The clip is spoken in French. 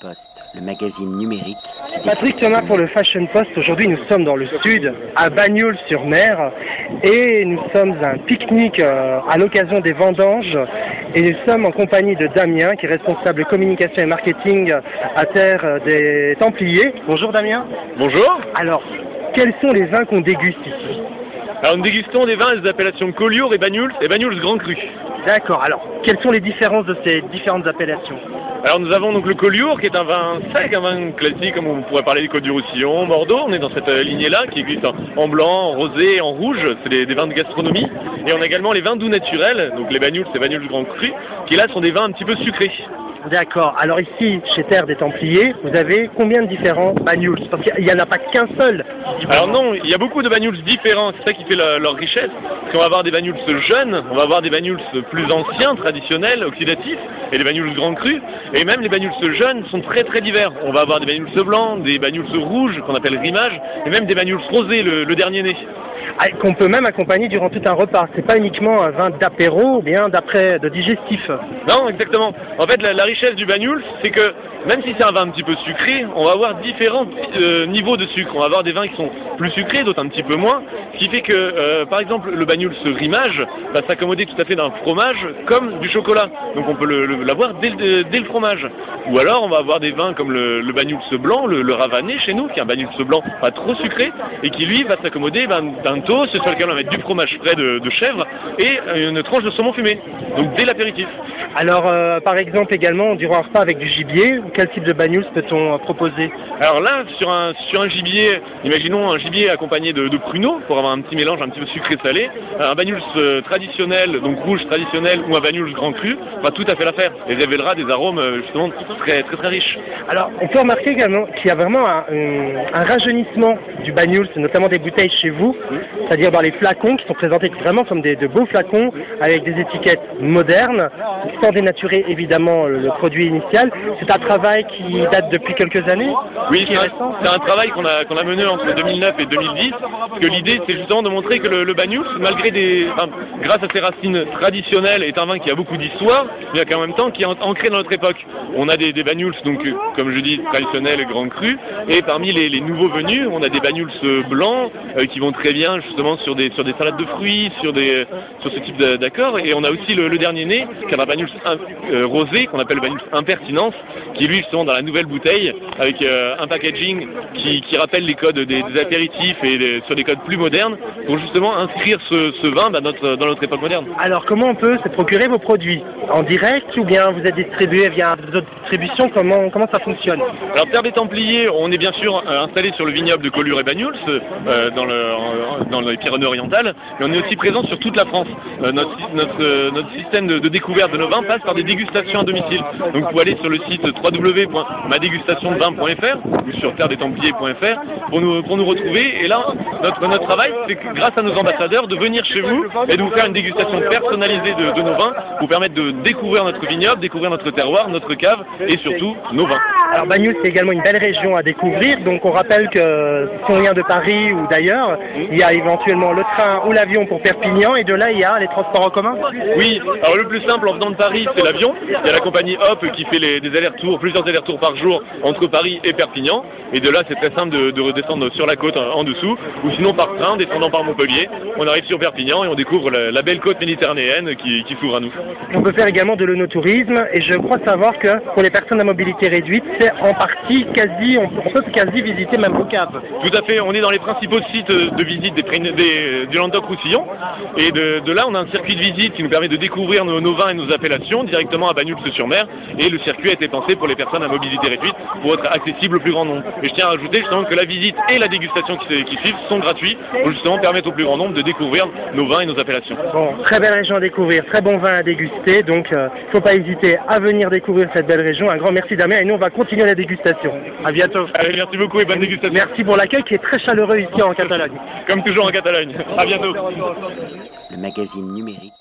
Post, le magazine numérique qui Patrick Thomas pour le Fashion Post. Aujourd'hui, nous sommes dans le sud, à Bagnols-sur-Mer, et nous sommes à un pique-nique euh, à l'occasion des vendanges. Et nous sommes en compagnie de Damien, qui est responsable communication et marketing à terre euh, des Templiers. Bonjour Damien. Bonjour. Alors, quels sont les vins qu'on déguste ici? Alors nous dégustons des vins des appellations Collioure et Banyuls et Banyuls Grand Cru. D'accord. Alors, quelles sont les différences de ces différentes appellations? Alors nous avons donc le Collioure qui est un vin sec, un vin classique comme on pourrait parler du Côte du Roussillon, Bordeaux. On est dans cette euh, lignée-là qui existe en, blanc, en rosé, en rouge. C'est des, vins de gastronomie. Et on a également les vins doux naturels, donc les Banyuls et Banyuls Grand Cru, qui là sont des vins un petit peu sucrés. D'accord. Alors ici, chez Terre des Templiers, vous avez combien de différents Bagnols Parce qu'il n'y en a pas qu'un seul. Alors non, il y a beaucoup de Banyuls différents, c'est ça qui fait leur richesse. Parce qu'on va avoir des Banyuls jeunes, on va avoir des Banyuls plus anciens, traditionnels, oxydatifs, et des Banyuls Grand Cru. Et même les Banyuls jeunes sont très très divers. On va avoir des Banyuls blancs, des Banyuls rouges qu'on appelle rimage, et même des Banyuls rosés, le, le dernier né. Ah, Qu'on peut même accompagner durant tout un repas. C'est pas uniquement un vin d'apéro bien d'après de digestif. Non, exactement. En fait, la, la richesse du Banyuls, c'est que même si c'est un vin un petit peu sucré, on va avoir différents euh, niveaux de sucre. On va avoir des vins qui sont plus sucrés, d'autres un petit peu moins. Ce qui fait que, euh, par exemple, le Banyuls rimage va s'accommoder tout à fait d'un fromage comme du chocolat. Donc on peut l'avoir dès, le- dès le fromage. Ou alors on va avoir des vins comme le, le Banyuls blanc, le, le Ravané chez nous, qui est un Banyuls blanc pas trop sucré, et qui lui va s'accommoder ben, d'un toast sur lequel on va mettre du fromage frais de, de chèvre et une tranche de saumon fumé. Donc dès l'apéritif. Alors, euh, par exemple, également, durant un repas avec du gibier, quel type de Bagnols peut-on proposer? Alors là, sur un, sur un gibier, imaginons un gibier accompagné de, de pruneaux pour avoir un petit mélange un petit peu sucré-salé, un bagnols euh, traditionnel, donc rouge traditionnel, ou un bagnols grand cru, va tout à fait l'affaire et révélera des arômes euh, justement très très très riches. Alors, on peut remarquer également qu'il y a vraiment un, un- un rajeunissement du Bagnols, notamment des bouteilles chez vous, c'est-à-dire dans les flacons qui sont présentés vraiment comme des, de beaux flacons avec des étiquettes modernes, sans dénaturer évidemment le, le produit initial. C'est un travail qui date depuis quelques années Oui, c'est est un, travail qu'on a, qu'on a mené entre 2009 et 2010, parce que l'idée c'est justement de montrer que le, le Banyuls, malgré des, grâce à ses racines traditionnelles, est un vin qui a beaucoup d'histoire, mais qu'en même temps qui est an- ancré dans notre époque. On a des, des Banyuls, donc euh, comme je dis, traditionnels grands crus, et parmi les, nouveaux venus, on a des Banyuls euh, blancs euh, qui vont très bien justement sur des, sur des salades de fruits, sur, des, sur ce type d'accords, et on a aussi le, le dernier né, qui est un Banyuls rosé, qu'on appelle Banyuls impertinence, qui lui justement dans la nouvelle bouteille, avec un packaging qui, qui rappelle les codes des, des apéritifs et les- sur des codes plus modernes, pour justement inscrire ce, ce vin bah, notre- dans notre époque moderne. Alors, comment on peut se procurer vos produits En direct ou bien vous êtes distribué via d'autres distributions comment, comment ça fonctionne Alors Terre des Templiers, on est bien sûr euh, installé sur le vignoble de Collioure et Banyuls, euh, dans, le, en- dans les Pyrénées-Orientales, mais on est aussi présent sur toute la France. Euh, notre, sy- notre, notre système de, de découverte de nos vins passe par des dégustations à domicile. Donc vous pouvez aller sur le site www.madégustationdevin.fr ou sur terredestempliers.fr pour nous, pour nous retrouver. Et là, notre, travail, c'est grâce à nos ambassadeurs, de venir chez vous et de vous faire une dégustation personnalisée de nos vins, vous permettre de découvrir notre vignoble, découvrir notre terroir, notre cave et surtout nos vins. Alors Bagnols, c'est également une belle région à découvrir. Donc on rappelle que si on vient de Paris ou d'ailleurs, il y a éventuellement le train ou l'avion pour Perpignan et de là il y a les transports en commun. Oui, alors le plus simple en venant de Paris, c'est l'avion. Il y a la compagnie Hop qui fait les- des allers-retours, plusieurs allers-retours par jour entre Paris et Perpignan. Et de là, c'est très simple de, de redescendre sur la côte en, en dessous, ou sinon par train, descendant par Montpellier. On arrive sur Perpignan et on découvre la, la belle côte méditerranéenne qui, qui s'ouvre à nous. On peut faire également de l'onotourisme et je crois savoir que pour les personnes à mobilité réduite, c'est en partie quasi, on, on peut quasi visiter même vos caves. Tout à fait, on est dans les principaux sites de visite des, du Languedoc-Roussillon. Et de, de là, on a un circuit de visite qui nous permet de découvrir nos, nos vins et nos appellations directement à Banyuls-sur-Mer. Et le circuit a été pensé pour les personnes à mobilité réduite pour être accessible au plus grand nombre. Et je tiens à rajouter justement que la visite et la dégustation qui, qui suivent sont gratuits pour justement permettre au plus grand nombre de découvrir nos vins et nos appellations. Bon, très belle région à découvrir, très bon vin à déguster, donc il ne faut pas hésiter à venir découvrir cette belle région. Un grand merci Damien et nous on va continuer la dégustation. À bientôt. Allez, merci beaucoup et bonne dégustation. Merci pour l'accueil qui est très chaleureux ici en Catalogne. Comme toujours en Catalogne. À bientôt. Le magazine numérique